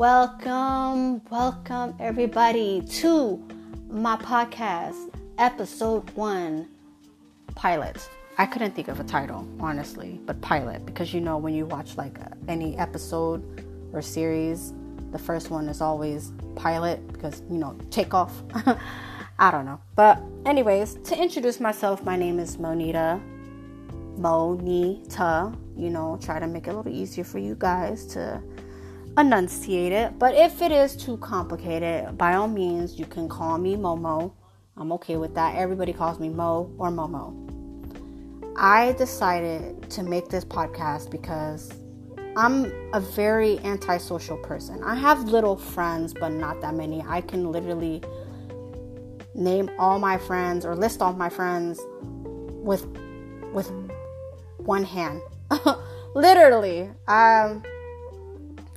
Welcome, welcome everybody to my podcast, episode one, pilot. I couldn't think of a title, honestly, but pilot, because you know, when you watch like any episode or series, the first one is always pilot because you know, takeoff. I don't know. But, anyways, to introduce myself, my name is Monita. Monita. You know, try to make it a little easier for you guys to enunciate it. But if it is too complicated, by all means, you can call me Momo. I'm okay with that. Everybody calls me Mo or Momo. I decided to make this podcast because I'm a very antisocial person. I have little friends, but not that many. I can literally name all my friends or list all my friends with with one hand. Literally. Um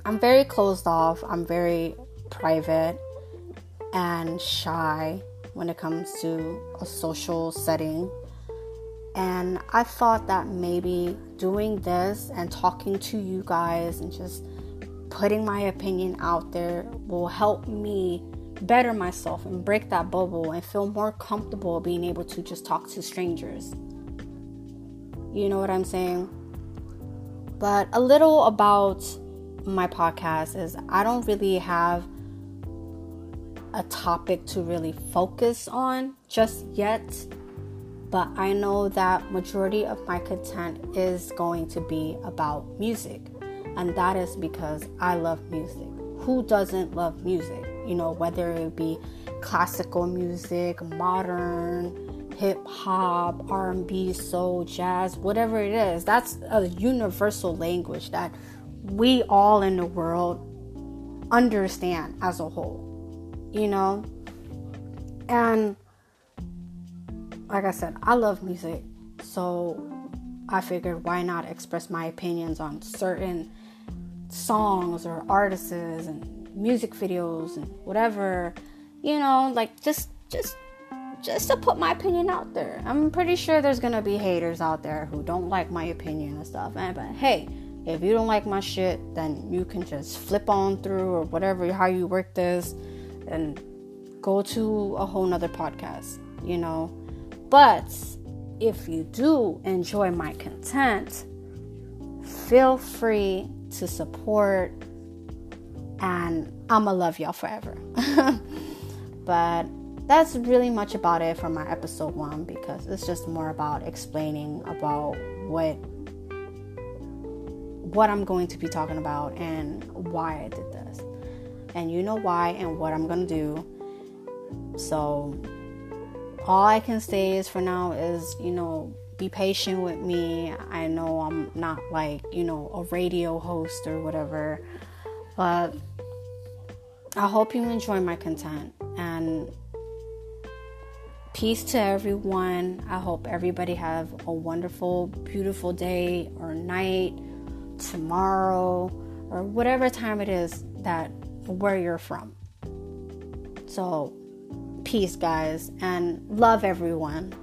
I'm very closed off. I'm very private and shy when it comes to a social setting. And I thought that maybe doing this and talking to you guys and just putting my opinion out there will help me better myself and break that bubble and feel more comfortable being able to just talk to strangers. You know what I'm saying? But a little about my podcast is I don't really have a topic to really focus on just yet but I know that majority of my content is going to be about music and that is because I love music. Who doesn't love music? you know, whether it be classical music, modern, hip hop, R&B, soul, jazz, whatever it is. That's a universal language that we all in the world understand as a whole. You know? And like I said, I love music. So I figured why not express my opinions on certain songs or artists and music videos and whatever, you know, like just just just to put my opinion out there. I'm pretty sure there's gonna be haters out there who don't like my opinion and stuff. And but hey, if you don't like my shit, then you can just flip on through or whatever how you work this and go to a whole nother podcast, you know. But if you do enjoy my content, feel free to support and I'ma love y'all forever. but that's really much about it for my episode one because it's just more about explaining about what what I'm going to be talking about and why I did this. And you know why and what I'm gonna do. So all I can say is for now is, you know, be patient with me. I know I'm not like, you know, a radio host or whatever. But I hope you enjoy my content and peace to everyone. I hope everybody have a wonderful, beautiful day or night, tomorrow, or whatever time it is that where you're from. So, peace, guys, and love everyone.